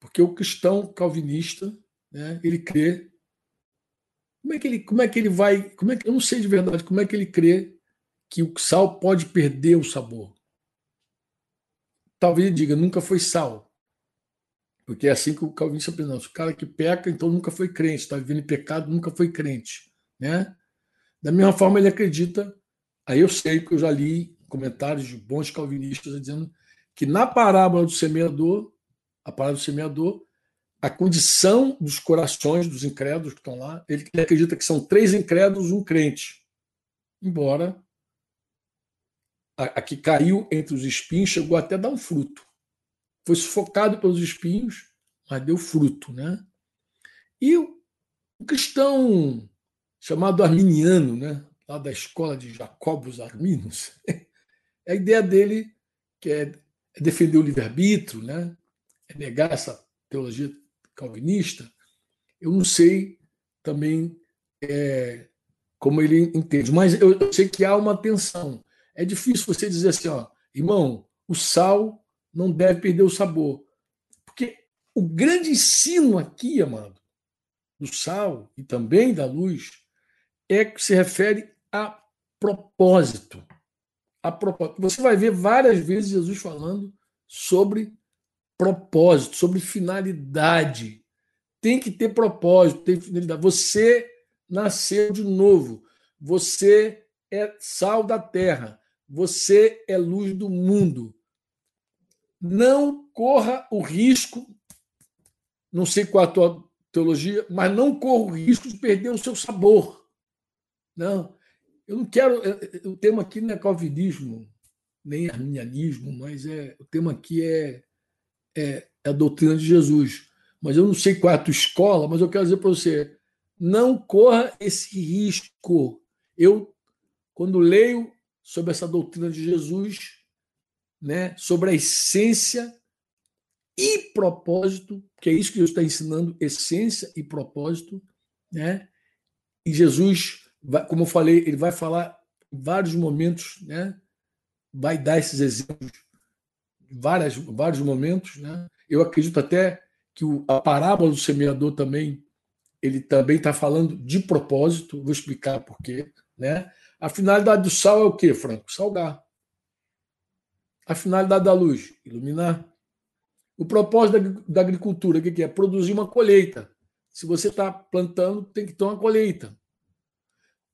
Porque o cristão calvinista, né, ele crê. Como é que ele, como é que ele vai. Como é que, eu não sei de verdade como é que ele crê que o sal pode perder o sabor. Talvez ele diga, nunca foi sal. Porque é assim que o calvinista pensa. O cara que peca, então nunca foi crente. Está vivendo em pecado, nunca foi crente. Né? Da mesma forma, ele acredita. Aí eu sei que eu já li comentários de bons calvinistas dizendo que na parábola do semeador, a parábola do semeador, a condição dos corações dos incrédulos que estão lá, ele, acredita que são três incrédulos, um crente. Embora a, a, que caiu entre os espinhos chegou até a dar um fruto. Foi sufocado pelos espinhos, mas deu fruto. Né? E o cristão chamado arminiano, né? lá da escola de Jacobus Arminos, a ideia dele que é, defender o livre-arbítrio, né? é negar essa teologia calvinista. Eu não sei também é, como ele entende, mas eu, eu sei que há uma tensão. É difícil você dizer assim, ó, irmão, o sal não deve perder o sabor. Porque o grande ensino aqui, amado, do sal e também da luz, é que se refere a propósito. A propósito. Você vai ver várias vezes Jesus falando sobre propósito, sobre finalidade. Tem que ter propósito, tem finalidade. Você nasceu de novo. Você é sal da terra. Você é luz do mundo. Não corra o risco, não sei qual a tua teologia, mas não corra o risco de perder o seu sabor. Não, eu não quero. É, é, o tema aqui não é calvinismo, nem arminianismo, mas é, o tema aqui é, é, é a doutrina de Jesus. Mas eu não sei qual é a tua escola, mas eu quero dizer para você: não corra esse risco. Eu, quando leio sobre essa doutrina de Jesus, né, sobre a essência e propósito, que é isso que Jesus está ensinando, essência e propósito, né? E Jesus como eu falei, ele vai falar em vários momentos, né? vai dar esses exemplos em várias, vários momentos. Né? Eu acredito até que a parábola do semeador também ele também está falando de propósito, vou explicar por quê. Né? A finalidade do sal é o quê, Franco? Salgar. A finalidade da luz, iluminar. O propósito da, agricultura, o que é? Produzir uma colheita. Se você está plantando, tem que ter uma colheita.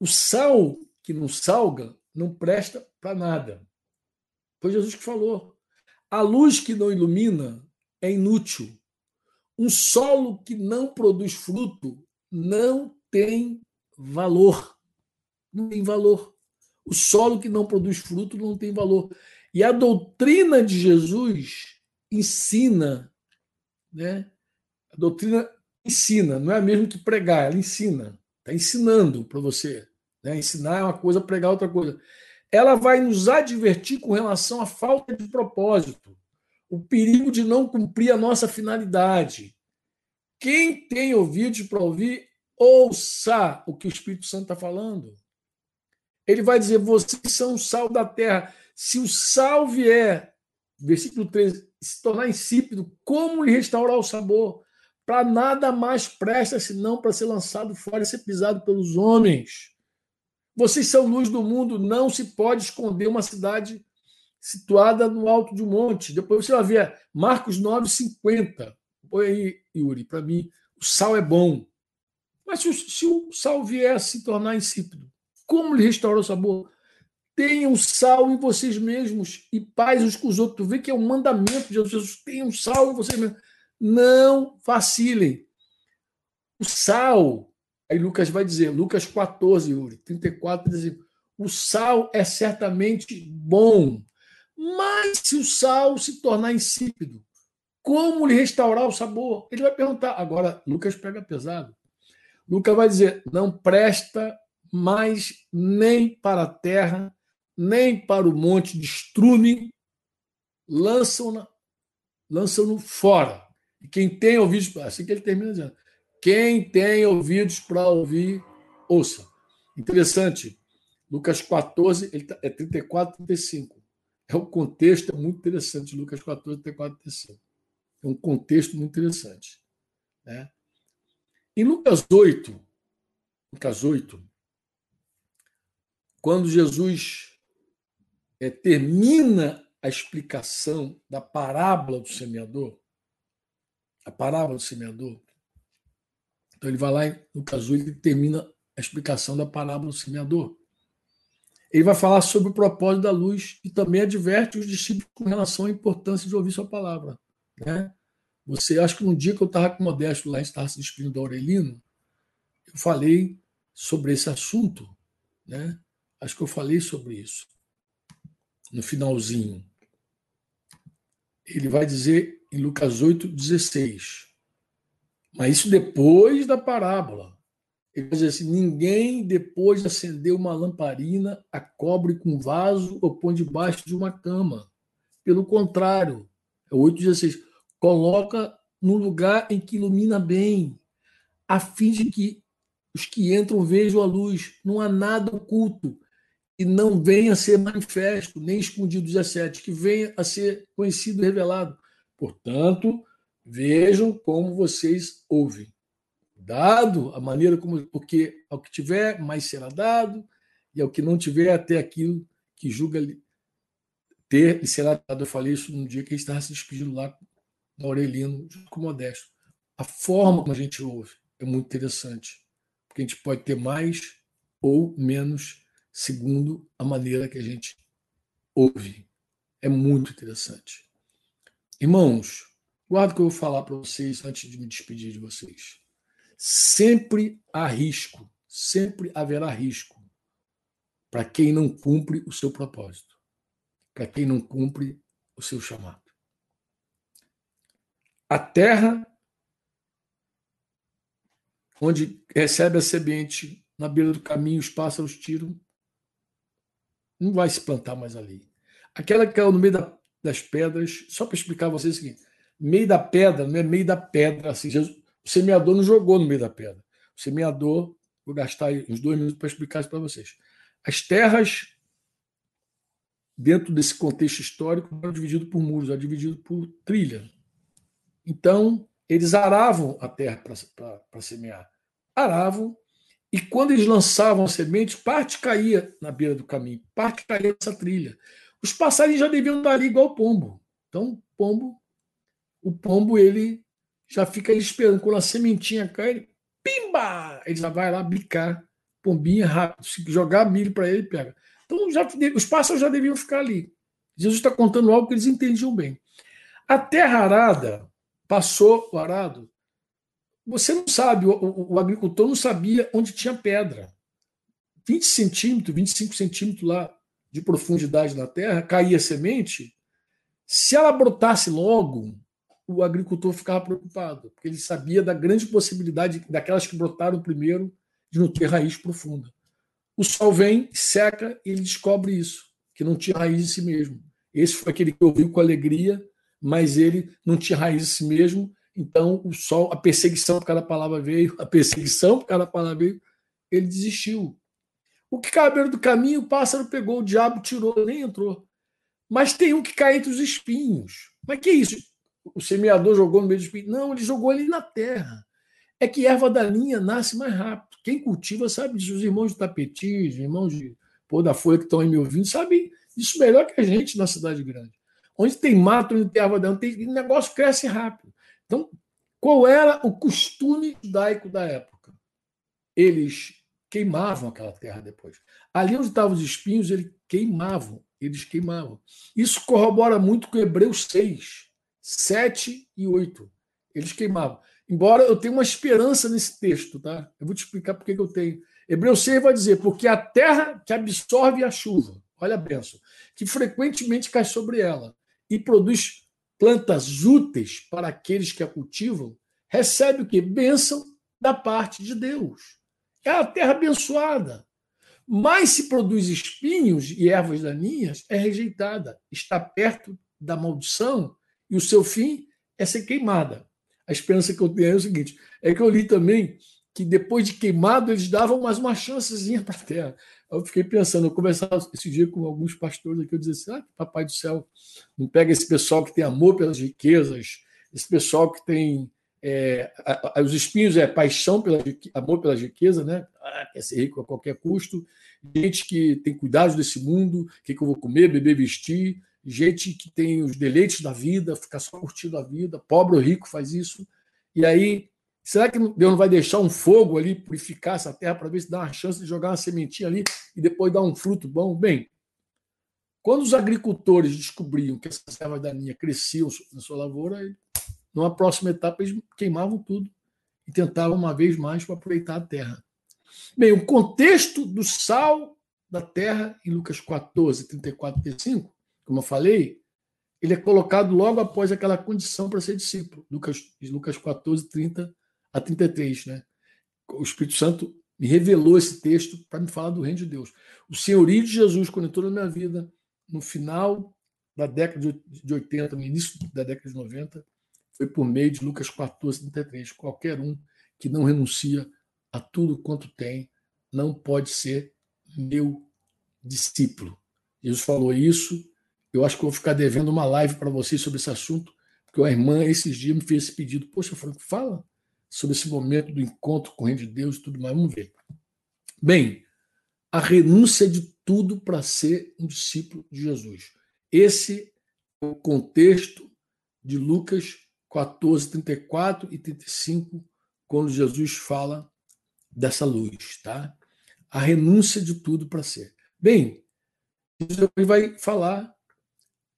O sal que não salga não presta para nada. Foi Jesus que falou. A luz que não ilumina é inútil. Um solo que não produz fruto não tem valor. Não tem valor. O solo que não produz fruto não tem valor. E a doutrina de Jesus ensina, né? A doutrina ensina, não é mesmo que pregar, ela ensina, está ensinando para você. Né? Ensinar é uma coisa, pregar é outra coisa. Ela vai nos advertir com relação à falta de propósito, o perigo de não cumprir a nossa finalidade. Quem tem ouvidos para ouvir, ouça o que o Espírito Santo está falando. Ele vai dizer: vocês são o sal da terra. Se o sal vier, versículo 13, se tornar insípido, como lhe restaurar o sabor? Para nada mais presta senão para ser lançado fora e ser pisado pelos homens. Vocês são luz do mundo, não se pode esconder uma cidade situada no alto de um monte. Depois você vai ver Marcos 9, 50. Põe aí, Yuri, para mim, o sal é bom. Mas se o, se o sal vier a se tornar insípido, como lhe restaurar o sabor? Tenham sal em vocês mesmos e paz uns com os outros. Tu vê que é um mandamento de Jesus. Tenham sal em vocês mesmos. Não vacilem. O sal, aí Lucas vai dizer, Lucas 14, Yuri, 34, diz o sal é certamente bom, mas se o sal se tornar insípido, como lhe restaurar o sabor? Ele vai perguntar. Agora, Lucas pega pesado. Lucas vai dizer: não presta mais nem para a terra, nem para o monte de estrume, lançam-no lançam fora. E quem tem ouvidos, assim que ele termina dizendo, quem tem ouvidos para ouvir, ouça. Interessante, Lucas 14, ele tá, é 34, 35. É um contexto é muito interessante, Lucas 14, 34, 35. É um contexto muito interessante. Né? Em Lucas 8, Lucas 8, quando Jesus é, termina a explicação da parábola do semeador, a parábola do semeador, então ele vai lá no caso e termina a explicação da parábola do semeador. Ele vai falar sobre o propósito da luz e também adverte os discípulos com relação à importância de ouvir sua palavra. Né? Você, acho que no dia que eu estava com o Modesto lá, estava se despedindo do Aurelino, eu falei sobre esse assunto, né? Acho que eu falei sobre isso no finalzinho. Ele vai dizer em Lucas 8, 16. Mas isso depois da parábola. Ele vai dizer assim: ninguém, depois de acender uma lamparina, a cobre com vaso ou põe debaixo de uma cama. Pelo contrário, é 8,16. Coloca no lugar em que ilumina bem, a fim de que os que entram vejam a luz. Não há nada oculto e não venha a ser manifesto, nem escondido 17, que venha a ser conhecido e revelado. Portanto, vejam como vocês ouvem. Dado a maneira como. Porque ao que tiver, mais será dado, e ao que não tiver, até aquilo que julga ter e será dado. Eu falei isso no dia que ele estava se despedindo lá no Aurelino, junto com o Modesto. A forma como a gente ouve é muito interessante, porque a gente pode ter mais ou menos segundo a maneira que a gente ouve. É muito interessante. Irmãos, guarda o que eu vou falar para vocês antes de me despedir de vocês. Sempre há risco, sempre haverá risco para quem não cumpre o seu propósito, para quem não cumpre o seu chamado. A terra onde recebe a semente na beira do caminho, os pássaros tiram, não vai se plantar mais ali. Aquela que caiu no meio da, das pedras, só para explicar a vocês o seguinte: meio da pedra não é meio da pedra. Assim, Jesus, o semeador não jogou no meio da pedra. O semeador, vou gastar uns dois minutos para explicar isso para vocês. As terras, dentro desse contexto histórico, eram divididas por muros, eram divididas por trilha. Então, eles aravam a terra para semear. Aravam e quando eles lançavam a semente, parte caía na beira do caminho, parte caía nessa trilha. Os passarinhos já deviam estar ali igual o pombo. Então, o pombo, o pombo ele já fica esperando. Quando a sementinha cai, ele, pimba! Ele já vai lá bicar, pombinha rápido. Se jogar milho para ele, pega. Então, já, os pássaros já deviam ficar ali. Jesus está contando algo que eles entendiam bem. A terra arada passou o arado você não sabe, o, o, o, agricultor não sabia onde tinha pedra. 20 centímetros, 25 centímetros lá de profundidade na terra, caía semente, Se ela brotasse logo, o agricultor ficava preocupado, porque ele sabia da grande possibilidade daquelas que brotaram primeiro de não ter raiz profunda. O sol vem, seca e ele descobre isso, que não tinha raiz em si mesmo. Esse foi aquele que ouviu com alegria, mas ele não tinha raiz em si mesmo. Então, o sol, a perseguição por cada palavra veio, a perseguição por cada palavra veio, ele desistiu. O que beira do caminho, o pássaro pegou, o diabo tirou, nem entrou. Mas tem um que cai entre os espinhos. Mas que é isso? O semeador jogou no meio dos espinhos? Não, ele jogou ali na terra. É que erva daninha nasce mais rápido. Quem cultiva sabe disso. Os irmãos de Tapetis, os irmãos de Pô da Folha que estão aí me ouvindo, sabem isso melhor que a gente na cidade grande. Onde tem mato, onde tem erva daninha, tem, o negócio cresce rápido. Então, qual era o costume judaico da época? Eles queimavam aquela terra depois. Ali onde estavam os espinhos, eles queimavam, eles queimavam. Isso corrobora muito com Hebreus 6, 7 e 8. Eles queimavam. Embora eu tenha uma esperança nesse texto, tá? Eu vou te explicar por que eu tenho. Hebreus 6 vai dizer, porque a terra que absorve a chuva, olha a benção, que frequentemente cai sobre ela e produz plantas úteis para aqueles que a cultivam, recebe o que? Bênção da parte de Deus. É a terra abençoada. Mas se produz espinhos e ervas daninhas, é rejeitada, está perto da maldição e o seu fim é ser queimada. A esperança que eu tenho é o seguinte: é que eu li também que depois de queimado eles davam mais uma chancezinha para a terra. Eu fiquei pensando, eu conversava esse dia com alguns pastores aqui, eu dizia assim: ah, papai do céu, não pega esse pessoal que tem amor pelas riquezas, esse pessoal que tem é, a, a, os espinhos é paixão pela amor pela riqueza, né? Ah, quer ser rico a qualquer custo. Gente que tem cuidados desse mundo, o que, que eu vou comer, beber, vestir. Gente que tem os deleites da vida, fica só curtindo a vida. Pobre ou rico faz isso. E aí, será que Deus não vai deixar um fogo ali purificar essa terra para ver se dá uma chance de jogar uma sementinha ali e depois dar um fruto bom? Bem, quando os agricultores descobriam que essas ervas daninhas cresciam na sua lavoura, numa próxima etapa, eles queimavam tudo e tentavam uma vez mais para aproveitar a terra. Bem, o contexto do sal da terra, em Lucas 14, 34 e 35, como eu falei, ele é colocado logo após aquela condição para ser discípulo. Lucas, Lucas 14, 30 a 33. Né? O Espírito Santo me revelou esse texto para me falar do reino de Deus. O senhorio de Jesus, quando entrou na minha vida, no final da década de 80, no início da década de 90, foi por meio de Lucas 14, 33. Qualquer um que não renuncia a tudo quanto tem não pode ser meu discípulo. Jesus falou isso. Eu acho que vou ficar devendo uma live para vocês sobre esse assunto, porque a irmã esses dias me fez esse pedido. Poxa, Franco, fala sobre esse momento do encontro com o reino de Deus e tudo mais. Vamos ver. Bem, a renúncia de tudo para ser um discípulo de Jesus. Esse é o contexto de Lucas 14, 34 e 35, quando Jesus fala dessa luz, tá? A renúncia de tudo para ser. Bem, Jesus vai falar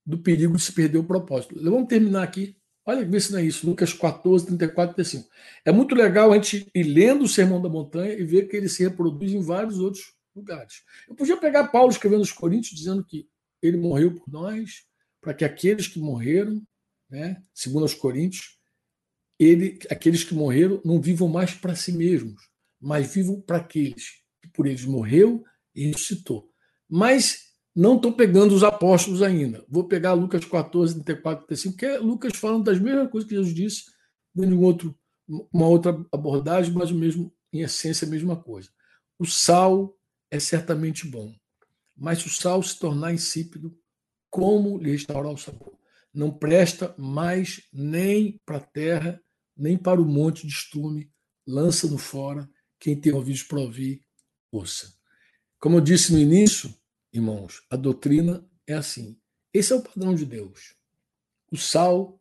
do perigo de se perder o propósito. Vamos terminar aqui. Olha, vê se não é isso. Lucas 14, 34 e 35. É muito legal a gente ir lendo o Sermão da Montanha e ver que ele se reproduz em vários outros lugares. Eu podia pegar Paulo escrevendo aos Coríntios, dizendo que ele morreu por nós, para que aqueles que morreram né? segundo os Coríntios, ele, aqueles que morreram não vivam mais para si mesmos, mas vivam para aqueles que por eles morreu e ressuscitou. Mas não estou pegando os apóstolos ainda. Vou pegar Lucas 14, 34, 35, que é Lucas falando das mesmas coisas que Jesus disse, dando um outro, uma outra abordagem, mas o mesmo, em essência, a mesma coisa. O sal é certamente bom, mas se o sal se tornar insípido, como lhe restaurar o sabor? não presta mais nem para a terra, nem para o monte de estrume, lança-no fora, quem tem ouvidos para ouvir, ouça. Como eu disse no início, irmãos, a doutrina é assim. Esse é o padrão de Deus. O sal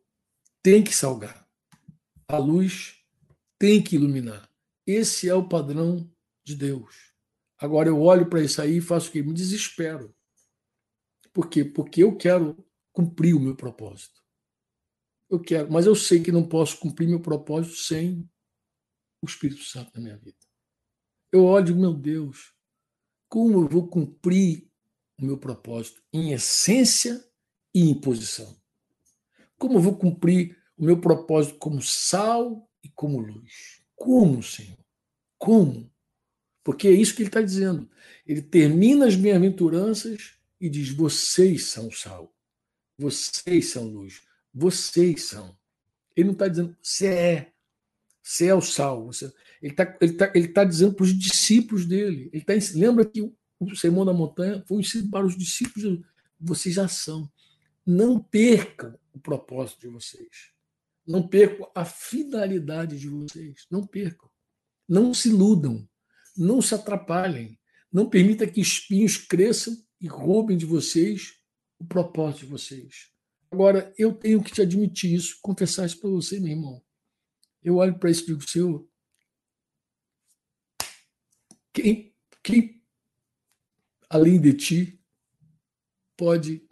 tem que salgar. A luz tem que iluminar. Esse é o padrão de Deus. Agora eu olho para isso aí e faço o quê? Me desespero. Por quê? Porque eu quero cumprir o meu propósito. Eu quero, mas eu sei que não posso cumprir meu propósito sem o Espírito Santo na minha vida. Eu olho meu Deus, como eu vou cumprir o meu propósito em essência e em posição? Como vou cumprir o meu propósito como sal e como luz? Como, Senhor? Como? Porque é isso que ele está dizendo. Ele termina as bem-aventuranças e diz: Vocês são sal, vocês são luz, vocês são. Ele não está dizendo, você é, você é o sal. Você... Ele está ele tá, ele tá dizendo para os discípulos dele. Ele tá, lembra que o, Sermão da Montanha foi um ensino para os discípulos. Vocês já são. Não percam o propósito de vocês. Não percam a finalidade de vocês. Não percam. Não se iludam. Não se atrapalhem. Não permita que espinhos cresçam e roubem de vocês o propósito de vocês. Agora, eu tenho que te admitir isso, confessar isso para você, meu irmão. Eu olho para isso e digo, Senhor, quem, quem além de ti pode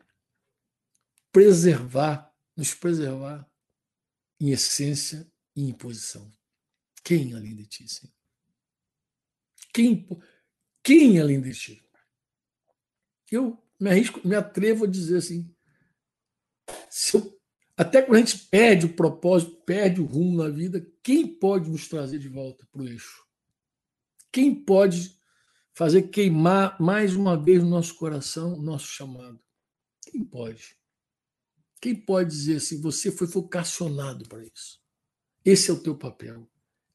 preservar, nos preservar em essência e em posição? Quem além de ti, Senhor? Quem, quem além de ti? Eu me arrisco, me atrevo a dizer assim: se eu, até quando a gente perde o propósito, perde o rumo na vida, quem pode nos trazer de volta para o eixo? Quem pode fazer queimar mais uma vez no nosso coração o nosso chamado? Quem pode? Quem pode dizer assim, você foi vocacionado para isso? Esse é o teu papel.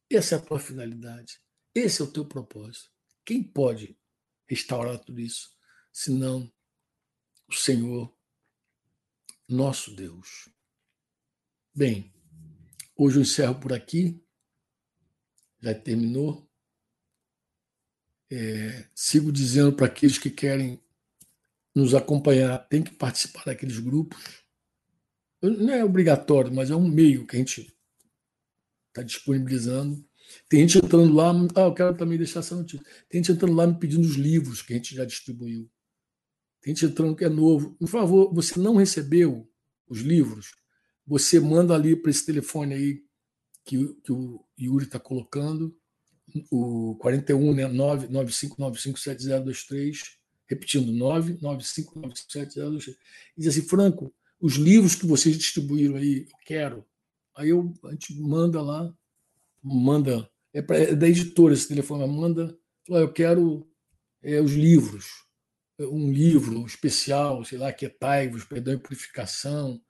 Essa é a tua finalidade. Esse é o teu propósito. Quem pode restaurar tudo isso? Senão o Senhor, nosso Deus. Bem, hoje eu encerro por aqui. Já terminou. É, sigo dizendo para aqueles que querem nos acompanhar, tem que participar daqueles grupos. Não é obrigatório, mas é um meio que a gente está disponibilizando. Tem gente entrando lá, ah, eu quero também deixar essa notícia. Tem gente entrando lá me pedindo os livros que a gente já distribuiu. Tem gente entrando que é novo. Por favor, você não recebeu os livros? Você manda ali para esse telefone aí que, que o Yuri está colocando, o 41 né, 995957023, repetindo, 995957023. E diz assim, Franco, os livros que vocês distribuíram aí, eu quero. Aí eu, a gente manda lá, manda, é, pra, é da editora esse telefone, manda, eu quero é, os livros um livro especial, sei lá, que é Taivos, Perdão e Purificação,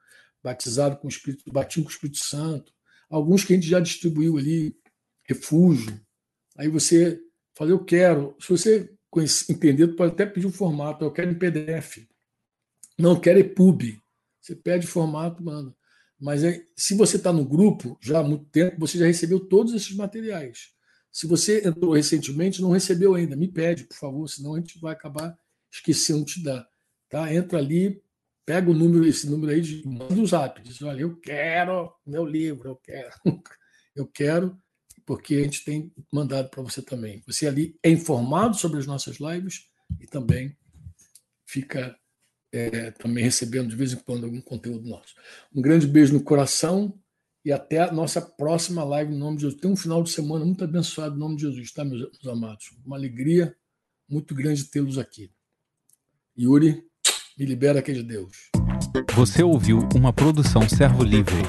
batizado com o Espírito, batismo com o Espírito Santo, alguns que a gente já distribuiu ali, Refúgio. Aí você fala, eu quero. Se você entender, pode até pedir o um formato, eu quero em PDF. Não, quero EPUB. Você pede formato, manda. Mas é, se você está no grupo já há muito tempo, você já recebeu todos esses materiais. Se você entrou recentemente, não recebeu ainda, me pede, por favor, senão a gente vai acabar esquecendo de te dar. Tá? Entra ali, pega o número, esse número aí, manda o zap, diz: olha, eu quero meu livro, eu quero. eu quero, porque a gente tem mandado para você também. Você ali é informado sobre as nossas lives e também fica é, também recebendo de vez em quando algum conteúdo nosso. Um grande beijo no coração e até a nossa próxima live em nome de Jesus. Tem um final de semana muito abençoado em nome de Jesus, tá, meus, meus amados? Uma alegria muito grande tê-los aqui. Yuri, me libera aqui de Deus. Você ouviu uma produção Servo Livre.